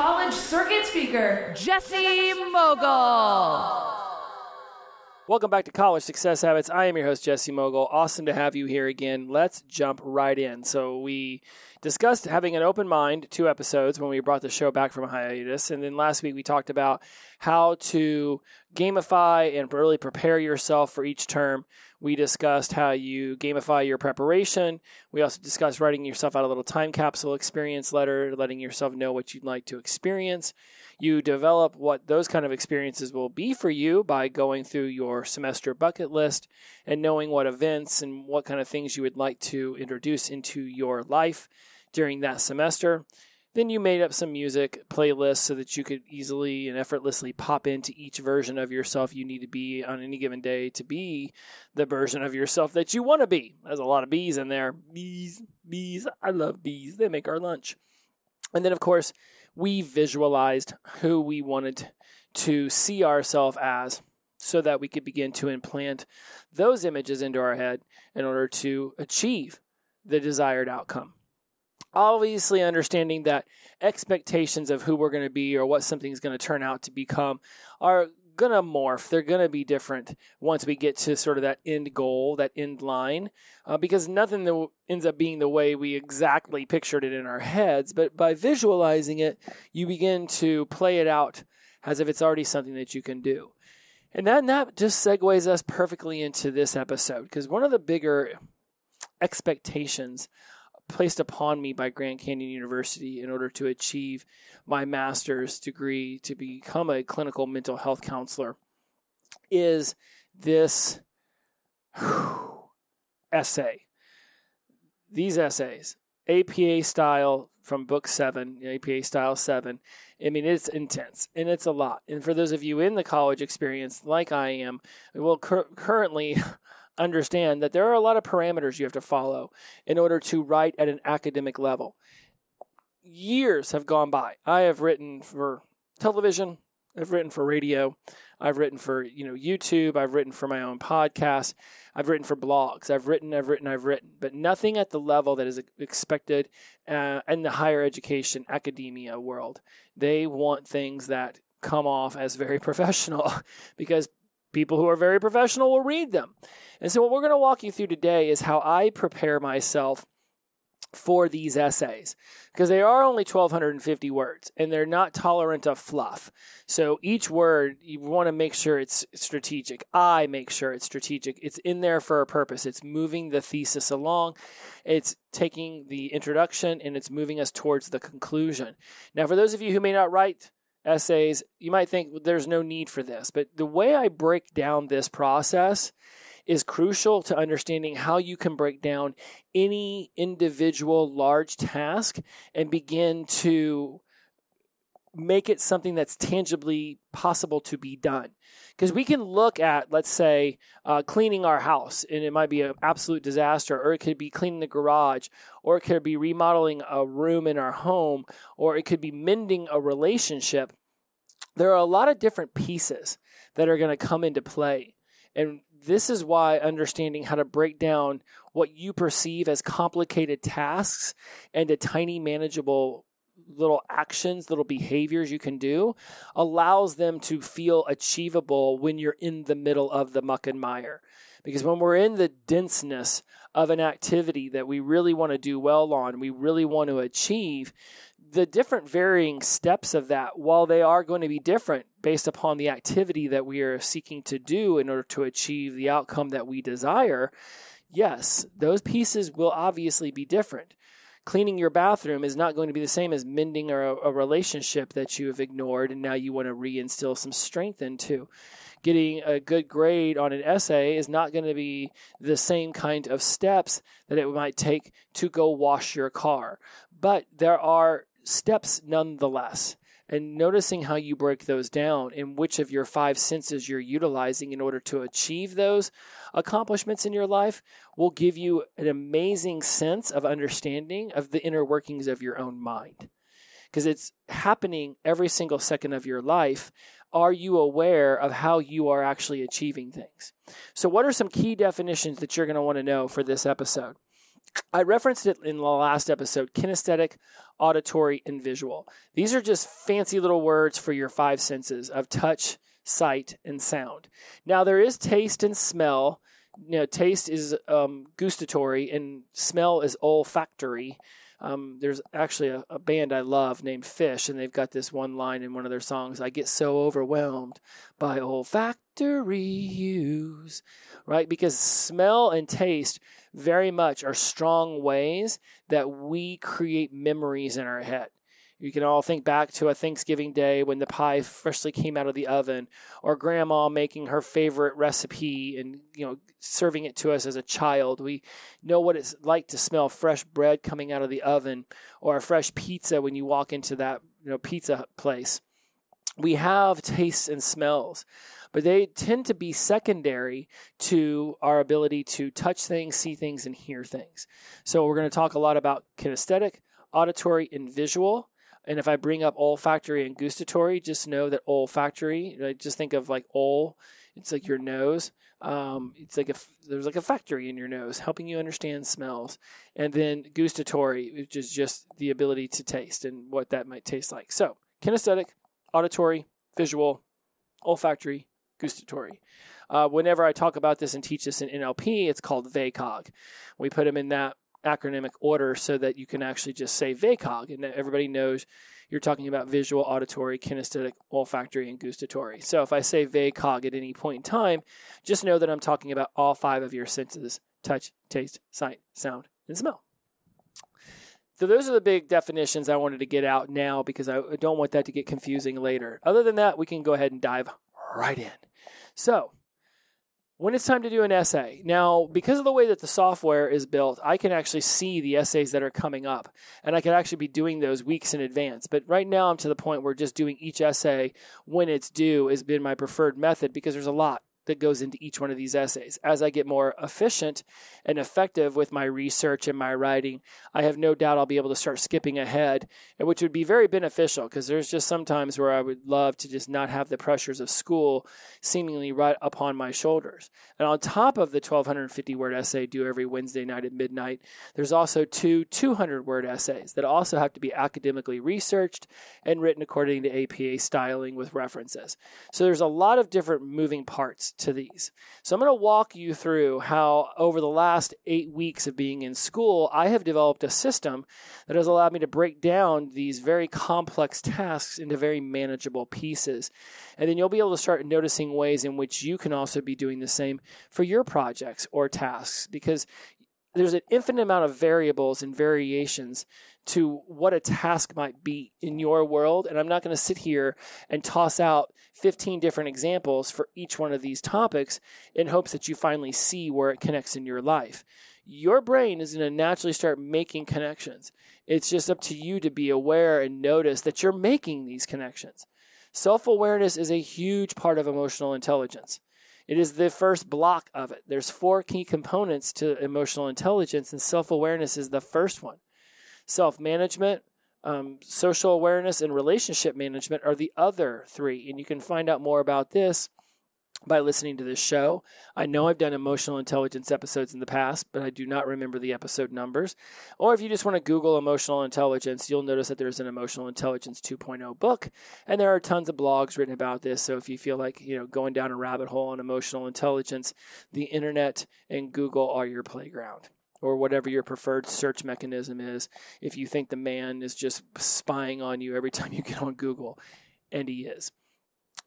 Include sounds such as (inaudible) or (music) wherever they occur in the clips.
college circuit speaker, Jesse Mogle. Welcome back to College Success Habits. I am your host, Jesse Mogle. Awesome to have you here again. Let's jump right in. So, we discussed having an open mind two episodes when we brought the show back from hiatus. And then last week we talked about how to gamify and really prepare yourself for each term. We discussed how you gamify your preparation. We also discussed writing yourself out a little time capsule experience letter, letting yourself know what you'd like to experience. You develop what those kind of experiences will be for you by going through your semester bucket list and knowing what events and what kind of things you would like to introduce into your life during that semester. Then you made up some music playlists so that you could easily and effortlessly pop into each version of yourself you need to be on any given day to be the version of yourself that you want to be. There's a lot of bees in there. Bees, bees. I love bees. They make our lunch. And then, of course, we visualized who we wanted to see ourselves as so that we could begin to implant those images into our head in order to achieve the desired outcome. Obviously, understanding that expectations of who we're going to be or what something's going to turn out to become are going to morph. They're going to be different once we get to sort of that end goal, that end line, uh, because nothing that ends up being the way we exactly pictured it in our heads. But by visualizing it, you begin to play it out as if it's already something that you can do. And and that just segues us perfectly into this episode because one of the bigger expectations placed upon me by Grand Canyon University in order to achieve my master's degree to become a clinical mental health counselor is this (sighs) essay. These essays, APA style from book seven, APA style seven. I mean, it's intense and it's a lot. And for those of you in the college experience, like I am, well, cur- currently, (laughs) understand that there are a lot of parameters you have to follow in order to write at an academic level. Years have gone by. I have written for television, I've written for radio, I've written for, you know, YouTube, I've written for my own podcast, I've written for blogs. I've written, I've written, I've written, but nothing at the level that is expected uh, in the higher education academia world. They want things that come off as very (laughs) professional because people who are very professional will read them. And so, what we're going to walk you through today is how I prepare myself for these essays because they are only 1250 words and they're not tolerant of fluff. So each word you want to make sure it's strategic. I make sure it's strategic. It's in there for a purpose. It's moving the thesis along. It's taking the introduction and it's moving us towards the conclusion. Now for those of you who may not write essays, you might think well, there's no need for this. But the way I break down this process is crucial to understanding how you can break down any individual large task and begin to make it something that's tangibly possible to be done. Because we can look at, let's say, uh, cleaning our house, and it might be an absolute disaster, or it could be cleaning the garage, or it could be remodeling a room in our home, or it could be mending a relationship. There are a lot of different pieces that are going to come into play. And this is why understanding how to break down what you perceive as complicated tasks into tiny, manageable little actions, little behaviors you can do, allows them to feel achievable when you're in the middle of the muck and mire. Because when we're in the denseness of an activity that we really want to do well on, we really want to achieve, the different varying steps of that, while they are going to be different based upon the activity that we are seeking to do in order to achieve the outcome that we desire, yes, those pieces will obviously be different. Cleaning your bathroom is not going to be the same as mending a, a relationship that you have ignored and now you want to reinstill some strength into getting a good grade on an essay is not going to be the same kind of steps that it might take to go wash your car. But there are steps nonetheless. And noticing how you break those down and which of your five senses you're utilizing in order to achieve those accomplishments in your life will give you an amazing sense of understanding of the inner workings of your own mind. Because it's happening every single second of your life. Are you aware of how you are actually achieving things? So, what are some key definitions that you're going to want to know for this episode? I referenced it in the last episode kinesthetic, auditory, and visual. These are just fancy little words for your five senses of touch, sight, and sound. Now, there is taste and smell. You know, taste is um, gustatory and smell is olfactory. Um, there's actually a, a, band I love named Phish, and they've got this one line in one of their songs I get so overwhelmed by olfactory hues, right? Because smell and taste very much are strong ways that we create memories in our head. You can all think back to a Thanksgiving day when the pie freshly came out of the oven, or grandma making her favorite recipe and you know serving it to us as a child. We know what it's like to smell fresh bread coming out of the oven, or a fresh pizza when you walk into that you know pizza place. We have tastes and smells, but they tend to be secondary to our ability to touch things, see things, and hear things. So we're going to talk a lot about kinesthetic, auditory, and visual. And if I bring up olfactory and gustatory, just know that olfactory, just think of like ol, it's like your nose. Um, it's like a, there's like a factory in your nose helping you understand smells. And then gustatory, which is just the ability to taste and what that might taste like. So kinesthetic, auditory, visual, olfactory, gustatory. Uh, whenever I talk about this and teach this in NLP, it's called VAKOG. We put them in that acronymic order so that you can actually just say VAKOG and everybody knows you're talking about visual, auditory, kinesthetic, olfactory, and gustatory. So if I say VAKOG at any point in time, just know that I'm talking about all five of your senses touch, taste, sight, sound, and smell. So those are the big definitions I wanted to get out now because I don't want that to get confusing later. Other than that, we can go ahead and dive right in. So, when it's time to do an essay. Now, because of the way that the software is built, I can actually see the essays that are coming up, and I can actually be doing those weeks in advance. But right now, I'm to the point where just doing each essay when it's due has been my preferred method because there's a lot that goes into each one of these essays. As I get more efficient and effective with my research and my writing, I have no doubt I'll be able to start skipping ahead, which would be very beneficial because there's just sometimes where I would love to just not have the pressures of school seemingly right upon my shoulders. And on top of the 1250 word essay due every Wednesday night at midnight, there's also two 200 word essays that also have to be academically researched and written according to APA styling with references. So there's a lot of different moving parts to these. So I'm going to walk you through how, over the last eight weeks of being in school, I have developed a system that has allowed me to break down these very complex tasks into very manageable pieces. And then you'll be able to start noticing ways in which you can also be doing the same for your projects or tasks because there's an infinite amount of variables and variations to what a task might be in your world. And I'm not going to sit here and toss out 15 different examples for each one of these topics in hopes that you finally see where it connects in your life. Your brain is going to naturally start making connections. It's just up to you to be aware and notice that you're making these connections. Self awareness is a huge part of emotional intelligence. It is the first block of it. There's four key components to emotional intelligence, and self awareness is the first one self management, um, social awareness, and relationship management are the other three. And you can find out more about this by listening to this show. I know I've done emotional intelligence episodes in the past, but I do not remember the episode numbers. Or if you just want to Google emotional intelligence, you'll notice that there's an emotional intelligence 2.0 book, and there are tons of blogs written about this. So if you feel like, you know, going down a rabbit hole on emotional intelligence, the internet and Google are your playground or whatever your preferred search mechanism is if you think the man is just spying on you every (laughs) time you get on Google and he is.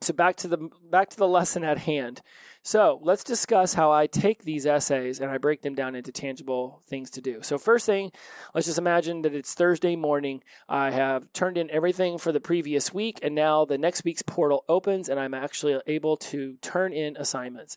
So back to the back to the lesson at hand. So, let's discuss how I take these essays and I break them down into tangible things to do. So, first thing, let's just imagine that it's Thursday morning. I have turned in everything for the previous week and now the next week's portal opens and I'm actually able to turn in assignments.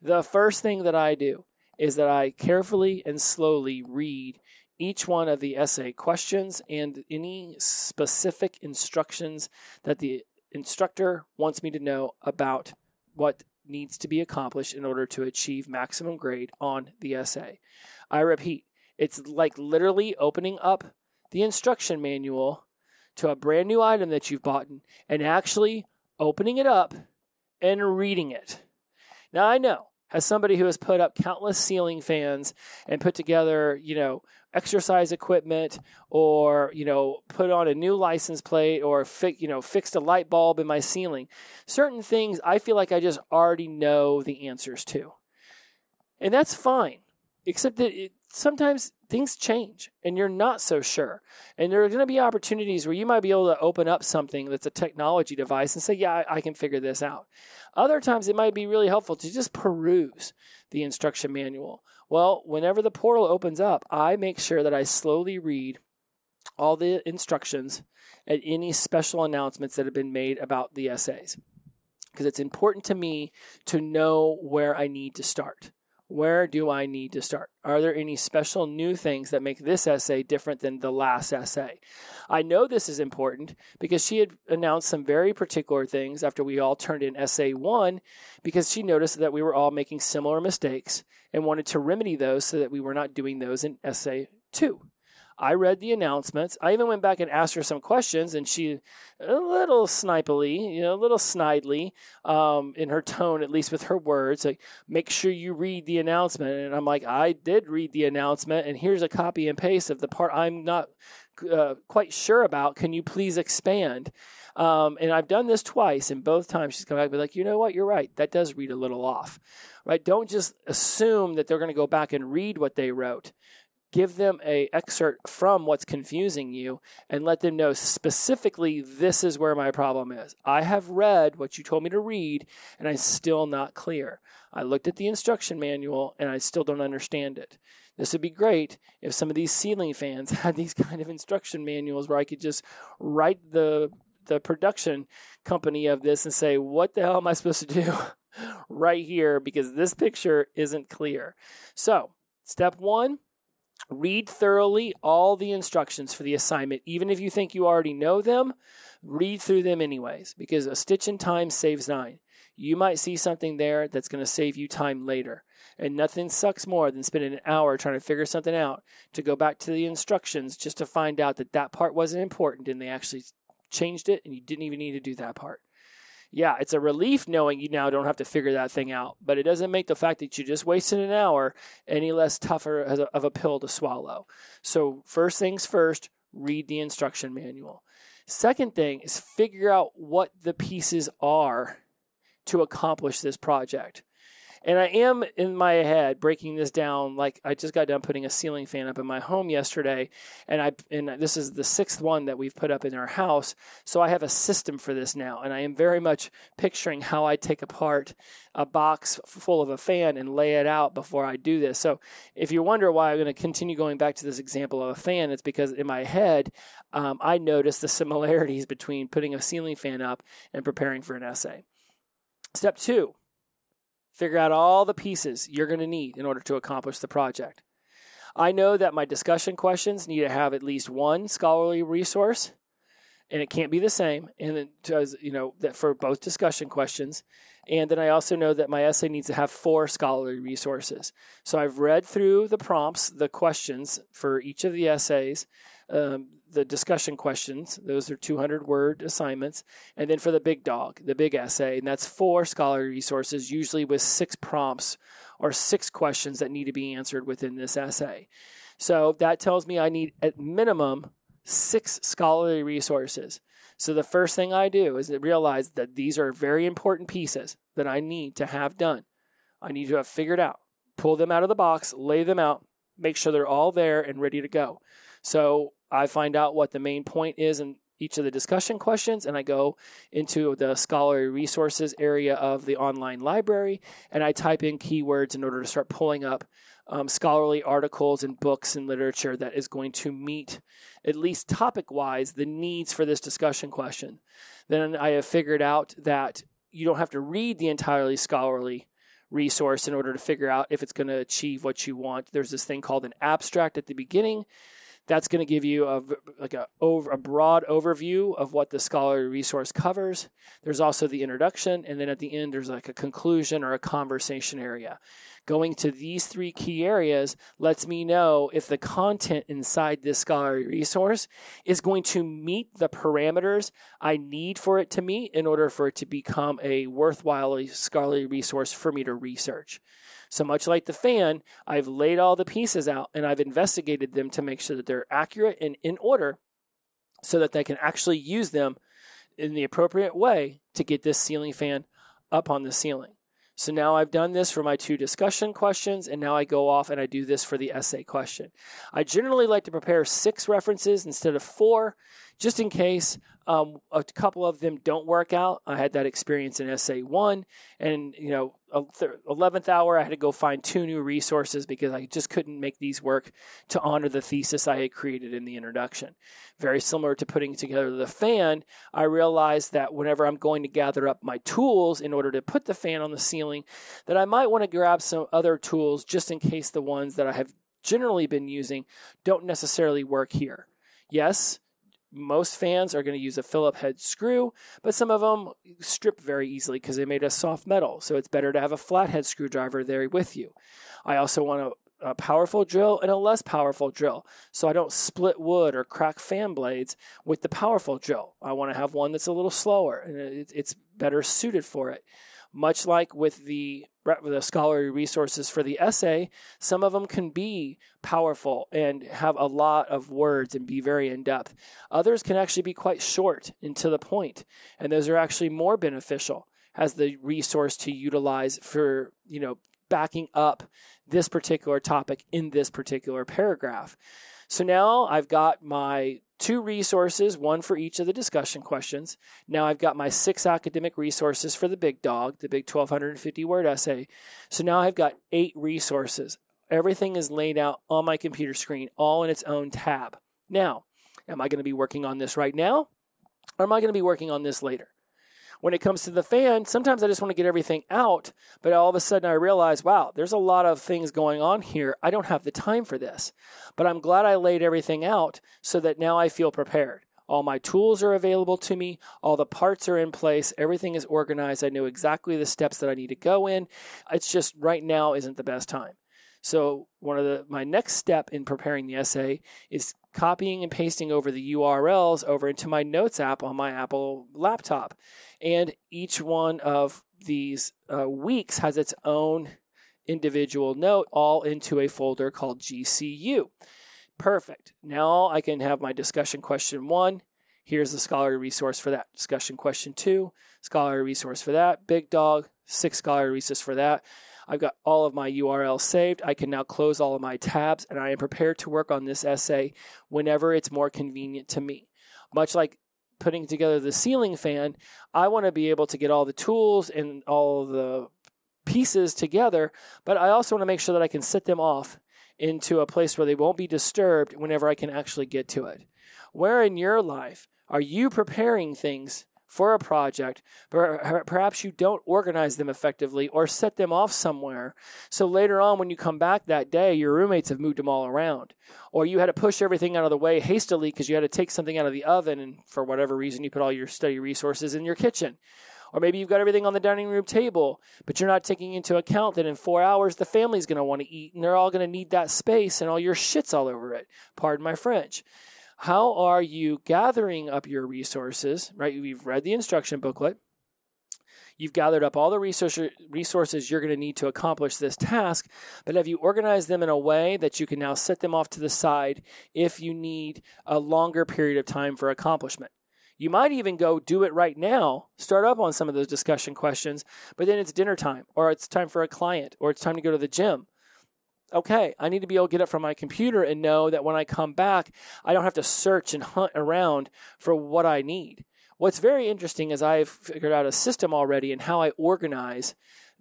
The first thing that I do is that I carefully and slowly read each one of the essay questions and any specific instructions that the instructor wants me to know about what needs to be accomplished in order to achieve maximum grade on the essay. I repeat, it's like literally opening up the instruction manual to a brand new item that you've bought and actually opening it up and reading it. Now, I know as somebody who has put up countless ceiling fans and put together, you know, exercise equipment or, you know, put on a new license plate or, fi- you know, fixed a light bulb in my ceiling, certain things I feel like I just already know the answers to. And that's fine, except that it, sometimes things change and you're not so sure. And there are going to be opportunities where you might be able to open up something that's a technology device and say, yeah, I, I, can figure this out. Other times it might be really helpful to just peruse the instruction manual. Well, whenever the portal opens up, I make sure that I slowly read all the instructions and any special announcements that have been made about the essays. Because it's important to me to know where I need to start. Where do I need to start? Are there any special new things that make this essay different than the last essay? I know this is important because she had announced some very particular things after we all turned in essay one because she noticed that we were all making similar mistakes and wanted to remedy those so that we were not doing those in essay two. I read the announcements. I even went back and asked her some questions, and she, a little snipily, you know, a little snidely um, in her tone, at least with her words, like, make sure you read the announcement. And I'm like, I did read the announcement, and here's a copy and paste of the part I'm not uh, quite sure about. Can you please expand? Um, and I've done this twice, and both times she's come back and be like, you know what, you're right. That does read a little off, right? Don't just assume that they're going to go back and read what they wrote give them a excerpt from what's confusing you and let them know specifically this is where my problem is. I have read what you told me to read and i'm still not clear. I looked at the instruction manual and i still don't understand it. This would be great if some of these ceiling fans (laughs) had these kind of instruction manuals where i could just write the the production company of this and say what the hell am i supposed to do (laughs) right here? Because this picture isn't clear. So step one Read thoroughly all the instructions for the assignment, even if you think you already know them. Read through them anyways, because a stitch in time saves nine. You might see something there that's going to save you time later. And nothing sucks more than spending an hour trying to figure something out to go back to the instructions just to find out that that part wasn't important and they actually changed it and you didn't even need to do that part yeah, it's a relief knowing you now don't have to figure that thing out, but it doesn't make the fact that you just wasted an hour any less tougher of a pill to swallow. So, first things first, read the instruction manual. Second thing is figure out what the pieces are to accomplish this project. And I am in my head breaking this down. Like I just got done putting a ceiling fan up in my home yesterday, and I and this is the sixth one that we've put up in our house. So I have a system for this now, and I am very much picturing how I take apart a box full of a fan and lay it out before I do this. So if you wonder why I'm going to continue going back to this example of a fan, it's because in my head um, I notice the similarities between putting a ceiling fan up and preparing for an essay. Step two Figure out all the pieces you're going to need in order to accomplish the project. I know that my discussion questions need to have at least one scholarly resource, and it can't be the same. And it does, you know, that for both discussion questions. And then I also know that my essay needs to have four scholarly resources. So I've read through the prompts, the questions for each of the essays, um, the discussion questions. Those are 200 word assignments. And then for the big dog, the big essay, and that's four scholarly resources, usually with six prompts or six questions that need to be answered within this essay. So that tells me I need at minimum six scholarly resources. So the first thing I do is realize that these are very important pieces that I need to have done. I need to have figured out, pull them out of the box, lay them out, make sure they're all there and ready to go. So I find out what the main point is in each of the discussion questions and I go into the scholarly resources area of the online library and I type in keywords in order to start pulling up um, scholarly articles and books and literature that is going to meet, at least topic wise, the needs for this discussion question. Then I have figured out that you don't have to read the entirely scholarly resource in order to figure out if it's going to achieve what you want. There's this thing called an abstract at the beginning. That's going to give you a like a over a broad overview of what the scholarly resource covers. There's also the introduction, and then at the end there's like a conclusion or a conversation area. Going to these three key areas lets me know if the content inside this scholarly resource is going to meet the parameters I need for it to meet in order for it to become a worthwhile scholarly resource for me to research. So much like the fan, I've laid all the pieces out and I've investigated them to make sure that they're accurate and in order so that they can actually use them in the appropriate way to get this ceiling fan up on the ceiling. So now I've done this for my two discussion questions, and now I go off and I do this for the essay question. I generally like to prepare six references instead of four, just in case um, a couple of them don't work out. I had that experience in SA one, and you know, eleventh hour, I had to go find two new resources because I just couldn't make these work to honor the thesis I had created in the introduction. Very similar to putting together the fan, I realized that whenever I'm going to gather up my tools in order to put the fan on the ceiling, that I might want to grab some other tools just in case the ones that I have generally been using don't necessarily work here. Yes, most fans are going to use a Phillip head screw, but some of them strip very easily because they made a soft metal. So it's better to have a flathead screwdriver there with you. I also want a powerful drill and a less powerful drill. So I don't split wood or crack fan blades with the powerful drill. I want to have one that's a little slower and it's better suited for it. Much like with the, the scholarly resources for the essay, some of them can be powerful and have a lot of words and be very in depth. Others can actually be quite short and to the point, and those are actually more beneficial as the resource to utilize for, you know, backing up this particular topic in this particular paragraph. So now I've got my two resources, one for each of the discussion questions. Now I've got my six academic resources for the big dog, the big 1250 word essay. So now I've got eight resources. Everything is laid out on my computer screen, all in its own tab. Now, am I going to be working on this right now? Or am I going to be working on this later? When it comes to the fan, sometimes I just want to get everything out, but all of a sudden I realize, wow, there's a lot of things going on here. I don't have the time for this. But I'm glad I laid everything out so that now I feel prepared. All my tools are available to me. All the parts are in place. Everything is organized. I know exactly the steps that I need to go in. It's just right now isn't the best time. So one of the my next step in preparing the essay is copying and pasting over the URLs over into my notes app on my Apple laptop. And each one of these uh, weeks has its own individual note all into a folder called GCU. Perfect. Now I can have my discussion question one. Here's the scholarly resource for that. Discussion question two, scholarly resource for that. Big dog, six scholarly resources for that. I've got all of my URLs saved. I can now close all of my tabs and I am prepared to work on this essay whenever it's more convenient to me. Much like putting together the ceiling fan, I want to be able to get all the tools and all the pieces together, but I also want to make sure that I can set them off into a place where they won't be disturbed whenever I can actually get to it. Where in your life are you preparing things for a project, but perhaps you don't organize them effectively or set them off somewhere. So later on, when you come back that day, your roommates have moved them all around. Or you had to push everything out of the way hastily because you had to take something out of the oven, and for whatever reason, you put all your study resources in your kitchen. Or maybe you've got everything on the dining room table, but you're not taking into account that in four hours the family's going to want to eat and they're all going to need that space and all your shit's all over it. Pardon my French. How are you gathering up your resources, right? You've read the instruction booklet. You've gathered up all the resources you're going to need to accomplish this task, but have you organized them in a way that you can now set them off to the side if you need a longer period of time for accomplishment? You might even go do it right now, start up on some of those discussion questions, but then it's dinner time, or it's time for a client, or it's time to go to the gym okay, I need to be able to get up from my computer and know that when I come back, I don't have to search and hunt around for what I need. What's very interesting is I've figured out a system already and how I organize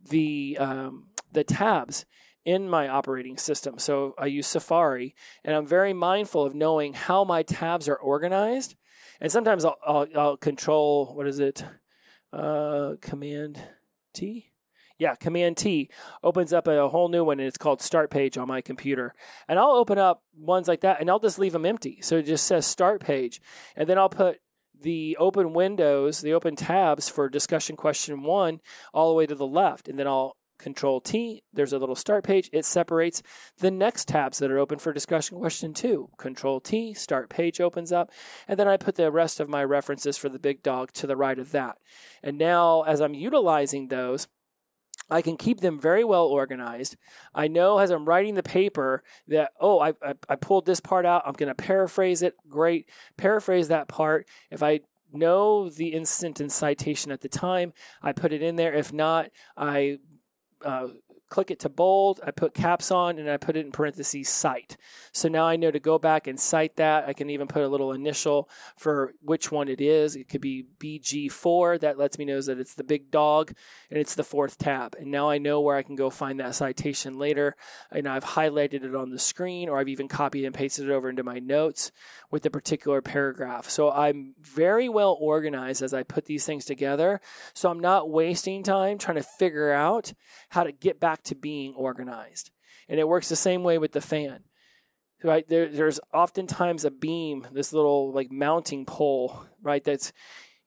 the um, the tabs in my operating system. So I use Safari, and I'm very mindful of knowing how my tabs are organized. And sometimes I'll, I'll, I'll control what is it, uh, Command T Yeah, Command T opens up a whole new one and it's called Start Page on my computer. And I'll open up ones like that and I'll just leave them empty. So it just says Start Page. And then I'll put the open windows, the open tabs for discussion question one all the way to the left. And then I'll Control T, there's a little start page. It separates the next tabs that are open for discussion question two. Control T, start page opens up. And then I put the rest of my references for the big dog to the right of that. And now, as I'm utilizing those, I can keep them very well organized. I know as I'm writing the paper that, oh, I, I, I pulled this part out. I'm going to paraphrase it. Great. Paraphrase that part. If I know the instant and citation at the time, I put it in there. If not, I uh, click it to bold, I put caps on, and I put it in parentheses cite. So now I know to go back and cite that. I can even put a little initial for which one it is. It could be BG4. That lets me know that it's the big dog and it's the fourth tab. And now I know where I can go find that citation later. And I've highlighted it on the screen or I've even copied and pasted it over into my notes with the particular paragraph. So I'm very well organized as I put these things together. So I'm not wasting time trying to figure out how to get back to being organized. And it works the same way with the fan. Right there, there's oftentimes a beam, this little like mounting pole, right? That's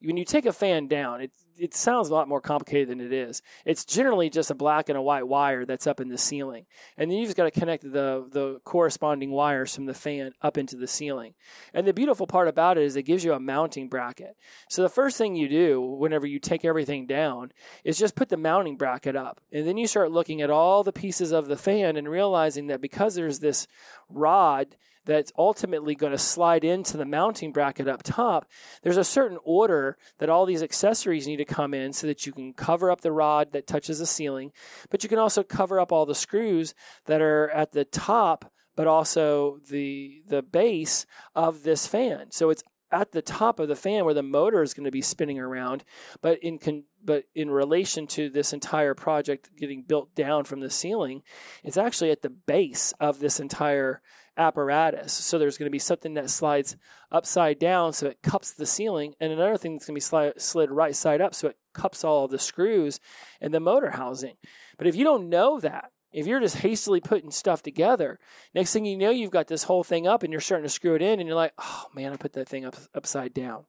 when you take a fan down, it it sounds a lot more complicated than it is. It's generally just a black and a white wire that's up in the ceiling, and then you've just got to connect the the corresponding wires from the fan up into the ceiling. And the beautiful part about it is it gives you a mounting bracket. So the first thing you do whenever you take everything down is just put the mounting bracket up, and then you start looking at all the pieces of the fan and realizing that because there's this rod that's ultimately going to slide into the mounting bracket up top, there's a certain order that all these accessories need to come in so that you can cover up the rod that touches the ceiling, but you can also cover up all the screws that are at the top but also the the base of this fan. So it's at the top of the fan where the motor is going to be spinning around, but in con- but in relation to this entire project getting built down from the ceiling, it's actually at the base of this entire apparatus. So there's going to be something that slides upside down so it cups the ceiling, and another thing that's going to be sli- slid right side up so it cups all the screws and the motor housing. But if you don't know that, if you're just hastily putting stuff together, next thing you know, you've got this whole thing up and you're starting to screw it in, and you're like, oh man, I put that thing up upside down.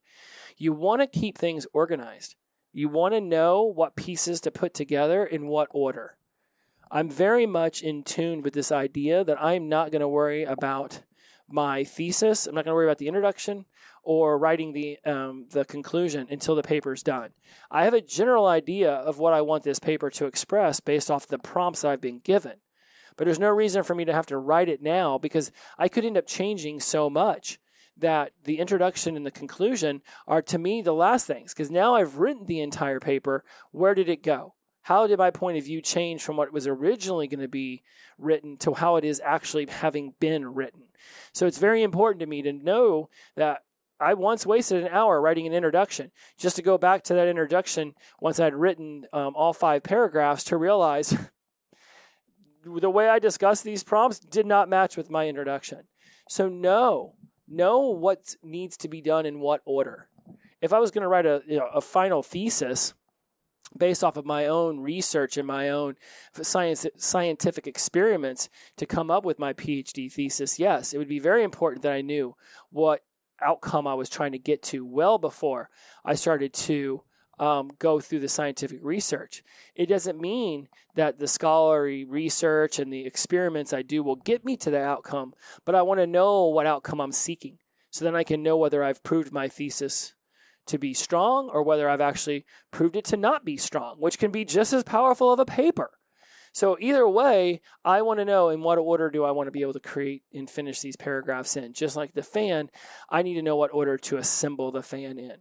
You want to keep things organized. You want to know what pieces to put together in what order. I'm very much in tune with this idea that I'm not going to worry about my thesis. I'm not going to worry about the introduction or writing the um, the conclusion until the paper's done. I have a general idea of what I want this paper to express based off the prompts I've been given. But there's no reason for me to have to write it now because I could end up changing so much that the introduction and the conclusion are to me the last things because now I've written the entire paper. Where did it go? How did my point of view change from what was originally going to be written to how it is actually having been written? So it's very important to me to know that I once wasted an hour writing an introduction just to go back to that introduction once I'd written um, all five paragraphs to realize (laughs) the way I discussed these prompts did not match with my introduction. So know, know what needs to be done in what order. If I was going to write a, you know, a final thesis, based off of my own research and my own science, scientific experiments to come up with my PhD thesis, yes, it would be very important that I knew what outcome I was trying to get to well before I started to um, go through the scientific research. It doesn't mean that the scholarly research and the experiments I do will get me to the outcome, but I want to know what outcome I'm seeking so then I can know whether I've proved my thesis to be strong or whether I've actually proved it to not be strong, which can be just as powerful of a paper. So either way, I want to know in what order do I want to be able to create and finish these paragraphs in. Just like the fan, I need to know what order to assemble the fan in.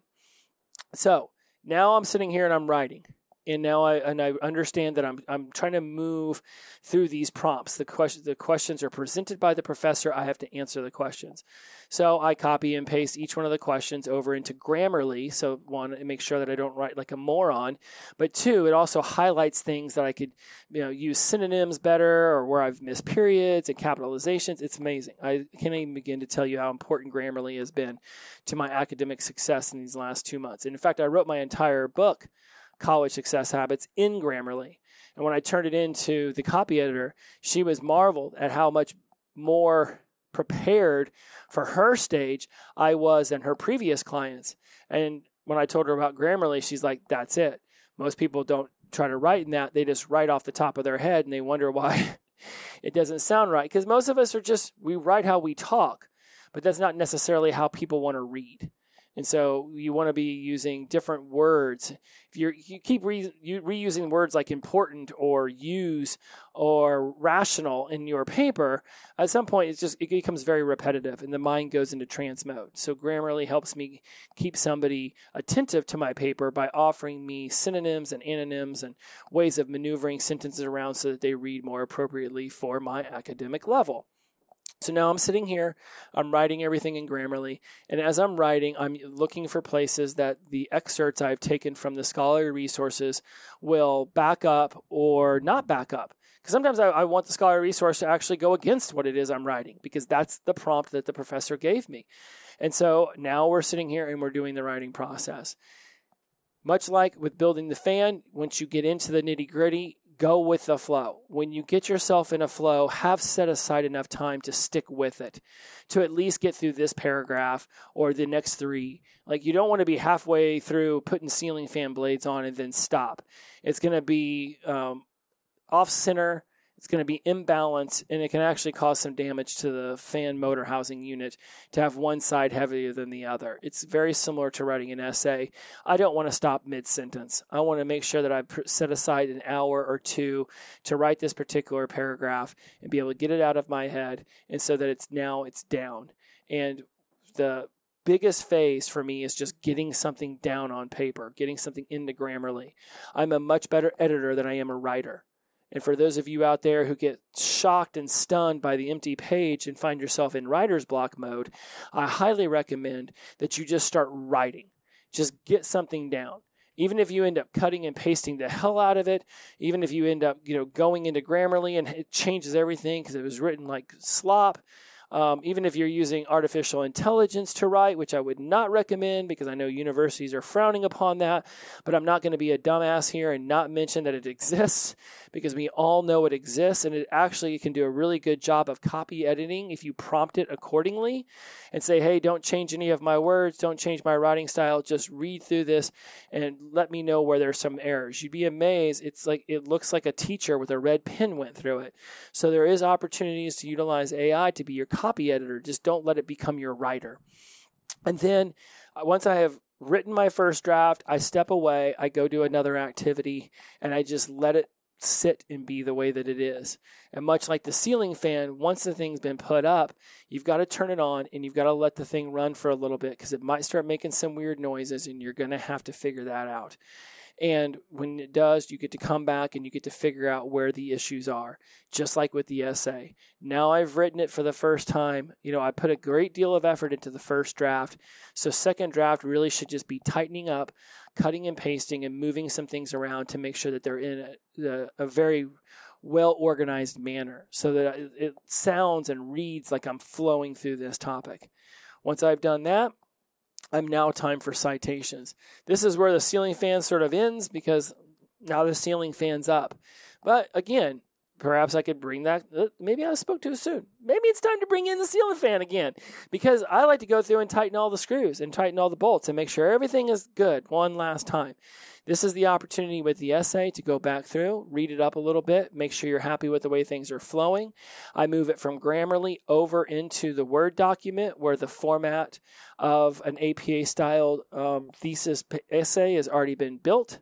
So now I'm sitting here and I'm writing and now I and I understand that I'm I'm trying to move through these prompts. The questions the questions are presented by the professor. I have to answer the questions. So I copy and paste each one of the questions over into Grammarly. So one, it makes sure that I don't write like a moron. But two, it also highlights things that I could you know use synonyms better or where I've missed periods and capitalizations. It's amazing. I can't even begin to tell you how important Grammarly has been to my academic success in these last two months. And in fact, I wrote my entire book college success habits in Grammarly. And when I turned it into the copy editor, she was marveled at how much more prepared for her stage I was than her previous clients. And when I told her about Grammarly, she's like, that's it. Most people don't try to write in that. They just write off the top of their head and they wonder why (laughs) it doesn't sound right. Because most of us are just, we write how we talk, but that's not necessarily how people want to read. And so you want to be using different words. If you you keep re, you, reusing words like important or use or rational in your paper, at some point it's just it becomes very repetitive and the mind goes into trance mode. So Grammarly helps me keep somebody attentive to my paper by offering me synonyms and antonyms and ways of maneuvering sentences around so that they read more appropriately for my academic level. So now I'm sitting here, I'm writing everything in Grammarly, and as I'm writing, I'm looking for places that the excerpts I've taken from the scholarly resources will back up or not back up. Because sometimes I, I, want the scholarly resource to actually go against what it is I'm writing, because that's the prompt that the professor gave me. And so now we're sitting here and we're doing the writing process. Much like with building the fan, once you get into the nitty gritty, go with the flow. When you get yourself in a flow, have set aside enough time to stick with it, to at least get through this paragraph or the next three. Like, you don't want to be halfway through putting ceiling fan blades on and then stop. It's going to be um, off center it's going to be imbalanced and it can actually cause some damage to the fan motor housing unit to have one side heavier than the other. It's very similar to writing an essay. I don't want to stop mid sentence. I want to make sure that I set aside an hour or two to write this particular paragraph and be able to get it out of my head and so that it's now it's down. And the biggest phase for me is just getting something down on paper, getting something into Grammarly. I'm a much better editor than I am a writer. And for those of you out there who get shocked and stunned by the empty page and find yourself in writer's block mode, I highly recommend that you just start writing. Just get something down. Even if you end up cutting and pasting the hell out of it, even if you end up, you know, going into Grammarly and it changes everything because it was written like slop, um, even if you're using artificial intelligence to write, which I would not recommend because I know universities are frowning upon that, but I'm not going to be a dumbass here and not mention that it exists because we all know it exists and it actually can do a really good job of copy editing if you prompt it accordingly and say, hey, don't change any of my words, don't change my writing style, just read through this and let me know where there's some errors. You'd be amazed. It's like it looks like a teacher with a red pen went through it. So there is opportunities to utilize AI to be your editor. Just don't let it become your writer. And then uh, once I have written my first draft, I step away, I go do another activity, and I just let it sit and be the way that it is. And much like the ceiling fan, once the thing's been put up, you've got to turn it on and you've got to let the thing run for a little bit because it might start making some weird noises and you're going to have to figure that out. And when it does, you get to come back and you get to figure out where the issues are, just like with the essay. Now I've written it for the first time. You know, I put a great deal of effort into the first draft. So, second draft really should just be tightening up, cutting and pasting, and moving some things around to make sure that they're in a, a very well organized manner so that it sounds and reads like I'm flowing through this topic. Once I've done that, I'm now time for citations. This is where the ceiling fan sort of ends because now the ceiling fan's up. But again, perhaps I could bring that. Uh, maybe I spoke too soon. Maybe it's time to bring in the ceiling fan again because I like to go through and tighten all the screws and tighten all the bolts and make sure everything is good one last time. This is the opportunity with the essay to go back through, read it up a little bit, make sure you're happy with the way things are flowing. I move it from Grammarly over into the Word document where the format of an APA style um, thesis essay has already been built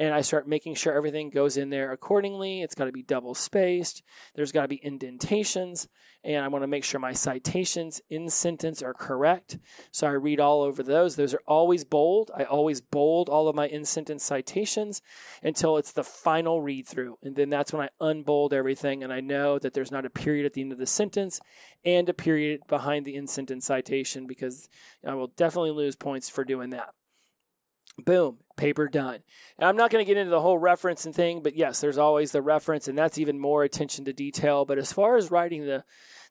and I start making sure everything goes in there accordingly. It's got to be double spaced. There's got to be indentations, and I want to make sure my citations in sentence are correct. So I read all over those. Those are always bold. I always bold all of my in sentence citations until it's the final read through, and then that's when I unbold everything, and I know that there's not a period at the end of the sentence and a period behind the in sentence citation because I will definitely lose points for doing that. Boom, paper done. And I'm not going to get into the whole reference and thing, but yes, there's always the reference, and that's even more attention to detail. But as far as writing the,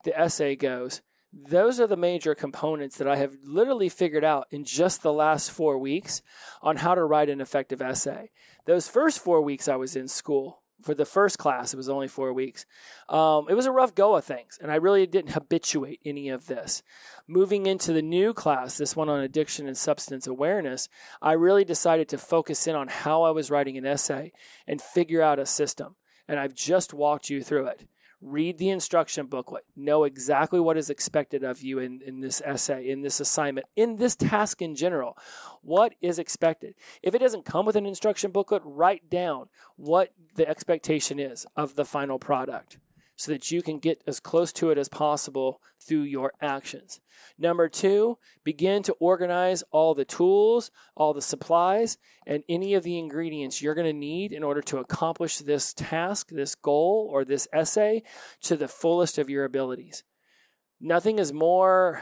the essay goes, Those are the major components that I have literally figured out in just the last four weeks on how to write an effective essay. Those first four weeks I was in school, for the first class, it was only four weeks. Um, it was a rough go of things, and I really didn't habituate any of this. Moving into the new class, this one on addiction and substance awareness, I really decided to focus in on how I was writing an essay and figure out a system. And I've just walked you through it read the instruction booklet, know exactly what is expected of you in, in this essay, in this assignment, in this task in general. What is expected? If it doesn't come with an instruction booklet, write down what the expectation is of the final product so that you can get as close to it as possible through your actions. Number two, begin to organize all the tools, all the supplies, and any of the ingredients you're going to need in order to accomplish this task, this goal, or this essay to the fullest of your abilities. Nothing is more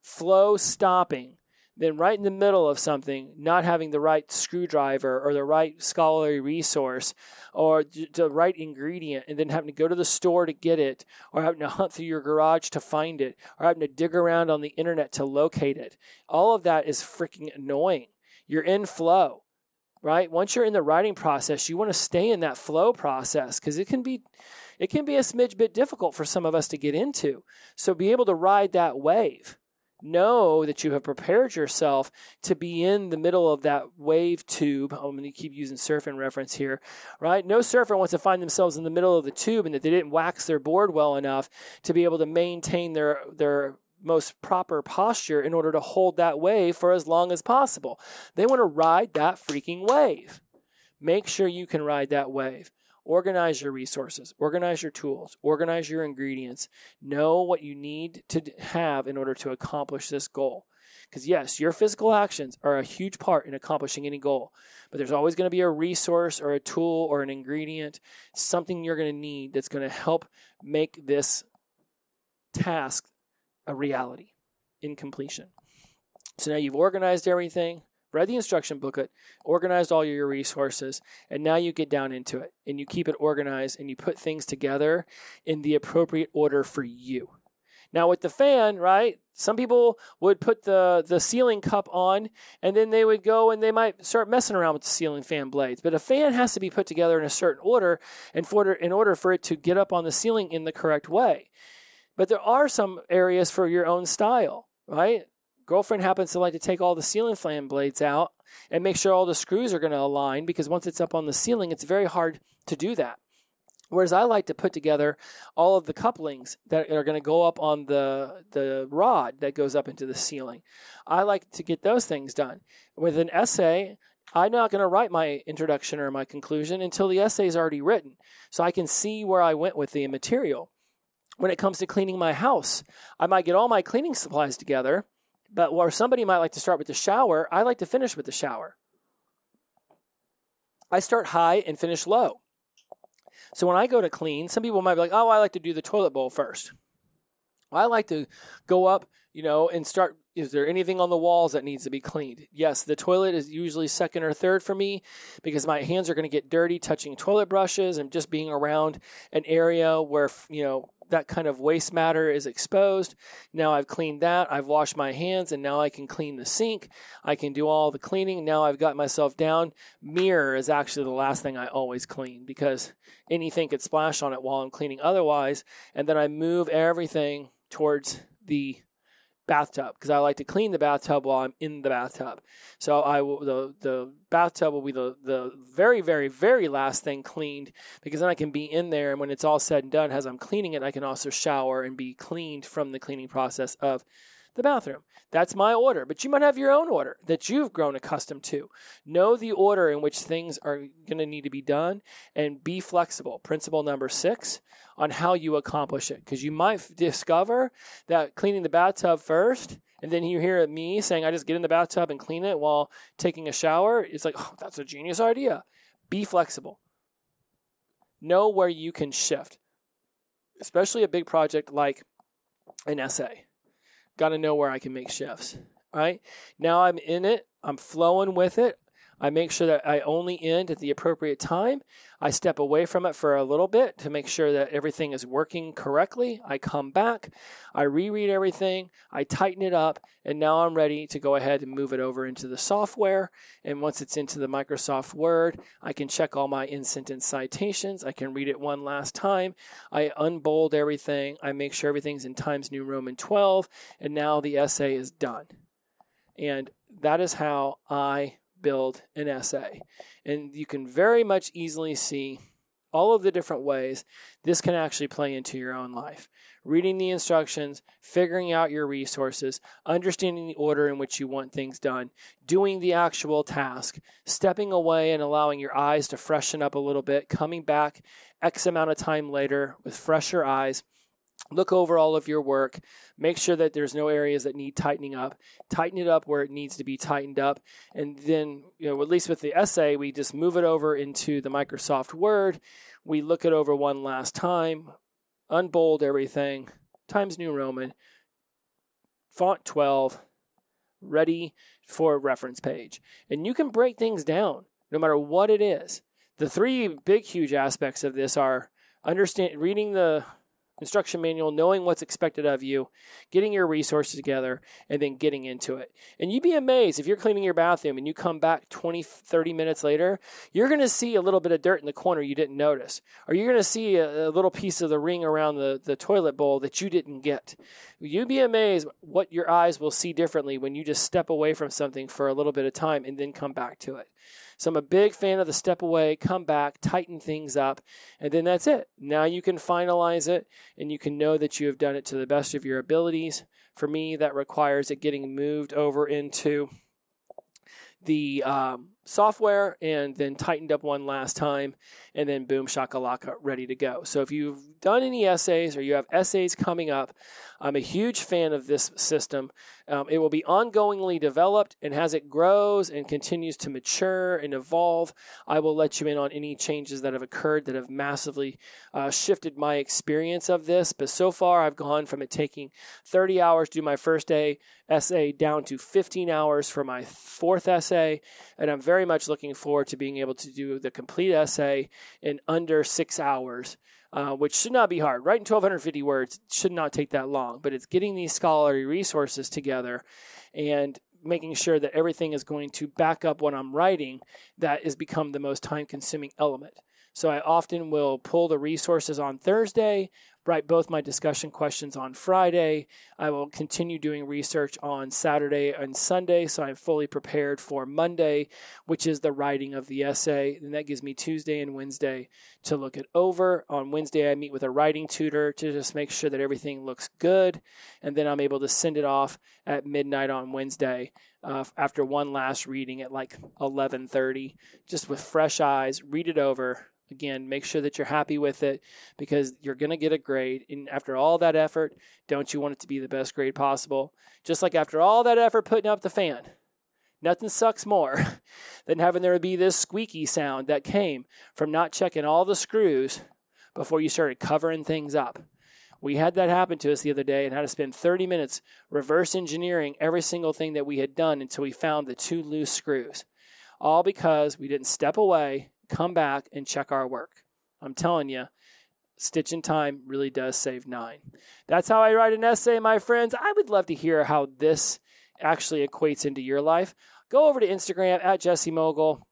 flow stopping then right in the middle of something, not having the right screwdriver or the right scholarly resource or the right ingredient, and then having to go to the store to get it, or having to hunt through your garage to find it, or having to dig around on the internet to locate it. All of that is freaking annoying. You're in flow, right? Once you're in the writing process, you want to stay in that flow process because it can be it can be a smidge bit difficult for some of us to get into. So be able to ride that wave know that you have prepared yourself to be in the middle of that wave tube. I'm going to keep using surfing reference here, right? No surfer wants to find themselves in the middle of the tube and that they didn't wax their board well enough to be able to maintain their their most proper posture in order to hold that wave for as long as possible. They want to ride that freaking wave. Make sure you can ride that wave. Organize your resources, organize your tools, organize your ingredients. Know what you need to have in order to accomplish this goal. Because, yes, your physical actions are a huge part in accomplishing any goal, but there's always going to be a resource or a tool or an ingredient, something you're going to need that's going to help make this task a reality in completion. So now you've organized everything read the instruction booklet, organized all your resources, and now you get down into it and you keep it organized and you put things together in the appropriate order for you. Now with the fan, right? Some people would put the the ceiling cup on and then they would go and they might start messing around with the ceiling fan blades. But a fan has to be put together in a certain order and for in order for it to get up on the ceiling in the correct way. But there are some areas for your own style, right? Girlfriend happens to like to take all the ceiling fan blades out and make sure all the screws are going to align because once it's up on the ceiling, it's very hard to do that. Whereas I like to put together all of the couplings that are going to go up on the the rod that goes up into the ceiling. I like to get those things done. With an essay, I'm not going to write my introduction or my conclusion until the essay is already written, so I can see where I went with the material. When it comes to cleaning my house, I might get all my cleaning supplies together but where somebody might like to start with the shower, I like to finish with the shower. I start high and finish low. So when I go to clean, some people might be like, oh, I like to do the toilet bowl first. I like to go up, you know, and start. Is there anything on the walls that needs to be cleaned? Yes, the toilet is usually second or third for me because my hands are going to get dirty touching toilet brushes and just being around an area where, you know, that kind of waste matter is exposed. Now I've cleaned that. I've washed my hands and now I can clean the sink. I can do all the cleaning. Now I've got myself down. Mirror is actually the last thing I always clean because anything could splash on it while I'm cleaning otherwise. And then I move everything towards the bathtub because I like to clean the bathtub while I'm in the bathtub. So I will the the bathtub will be the the very very very last thing cleaned because then I can be in there and when it's all said and done as I'm cleaning it I can also shower and be cleaned from the cleaning process of the bathroom. That's my order, but you might have your own order that you've grown accustomed to. Know the order in which things are going to need to be done and be flexible. Principle number six on how you accomplish it. Because you might discover that cleaning the bathtub first, and then you hear me saying, I just get in the bathtub and clean it while taking a shower. It's like, oh, that's a genius idea. Be flexible. Know where you can shift, especially a big project like an essay got to know where I can make shifts. Right now, I'm in it. I'm flowing with it. I make sure that I only end at the appropriate time. I step away from it for a little bit to make sure that everything is working correctly. I come back, I reread everything, I tighten it up, and now I'm ready to go ahead and move it over into the software. And once it's into the Microsoft Word, I can check all my in sentence citations. I can read it one last time. I unbold everything. I make sure everything's in Times New Roman 12, and now the essay is done. And that is how I build an essay. And you can very much easily see all of the different ways this can actually play into your own life. Reading the instructions, figuring out your resources, understanding the order in which you want things done, doing the actual task, stepping away and allowing your eyes to freshen up a little bit, coming back X amount of time later with fresher eyes look over all of your work. Make sure that there's no areas that need tightening up. Tighten it up where it needs to be tightened up. And then you know at least with the essay we just move it over into the microsoft word. We look it over one last time unbold everything times new roman font 12 ready for a reference page. And you can break things down no matter what it is. The three big huge aspects of this are understand reading the instruction manual, knowing what's expected of you, getting your resources together, and then getting into it. And you'd be amazed if you're cleaning your bathroom and you come back 20, 30 minutes later, you're going to see a little bit of dirt in the corner you didn't notice. Or you're going to see a, a, little piece of the ring around the, the toilet bowl that you didn't get. You'd be amazed what your eyes will see differently when you just step away from something for a little bit of time and then come back to it. So I'm a big fan of the step away, come back, tighten things up, and then that's it. Now you can finalize it and you can know that you have done it to the best of your abilities. For me, that requires it getting moved over into the um, software and then tightened up one last time, and then boom, shakalaka, ready to go. So if you've done any essays or you have essays coming up, I'm a huge fan of this system. Um, it will be ongoingly developed, and as it grows and continues to mature and evolve, I will let you in on any changes that have occurred that have massively uh, shifted my experience of this. But so far, I've gone from it taking 30 hours to do my first day essay down to 15 hours for my fourth essay, and I'm very much looking forward to being able to do the complete essay in under six hours. Uh, which should not be hard. Writing 1,250 words should not take that long, but it's getting these scholarly resources together and making sure that everything is going to back up what I'm writing that has become the most time consuming element. So I often will pull the resources on Thursday, write both my discussion questions on Friday. I will continue doing research on Saturday and Sunday, so I'm fully prepared for Monday, which is the writing of the essay. And that gives me Tuesday and Wednesday to look it over. On Wednesday, I meet with a writing tutor to just make sure that everything looks good, and then I'm able to send it off at midnight on Wednesday. Uh, after one last reading at like 11:30 just with fresh eyes read it over Again, make sure that you're happy with it because you're going to get a grade. And after all that effort, don't you want it to be the best grade possible? Just like after all that effort putting up the fan, nothing sucks more (laughs) than having there be this squeaky sound that came from not checking all the screws before you started covering things up. We had that happen to us the other day and had to spend 30 minutes reverse engineering every single thing that we had done until we found the two loose screws. All because we didn't step away come back and check our work. I'm telling you, stitch in time really does save nine. That's how I write an essay, my friends. I would love to hear how this actually equates into your life. Go over to Instagram at Jesse Mogle.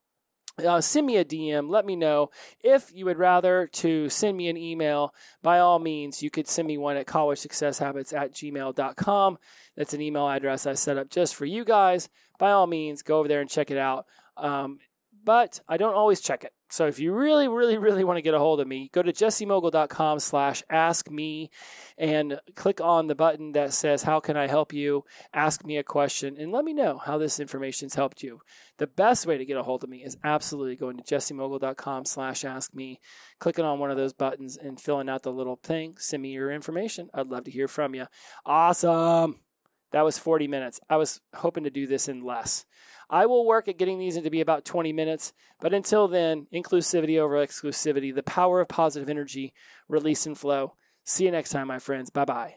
Uh, send me a DM. Let me know if you would rather to send me an email. By all means, you could send me one at collegesuccesshabits at gmail.com. That's an email address I set up just for you guys. By all means, go over there and check it out. Um, but I don't always check it. So if you really, really, really want to get a hold of me, go to jessemogle.com slash ask me and click on the button that says, how can I help you? Ask me a question and let me know how this information's helped you. The best way to get a hold of me is absolutely going to jessemogle.com slash ask me, clicking on one of those buttons and filling out the little thing. Send me your information. I'd love to hear from you. Awesome. That was 40 minutes. I was hoping to do this in less. I will work at getting these into be about 20 minutes, but until then, inclusivity over exclusivity, the power of positive energy, release and flow. See you next time, my friends. Bye bye.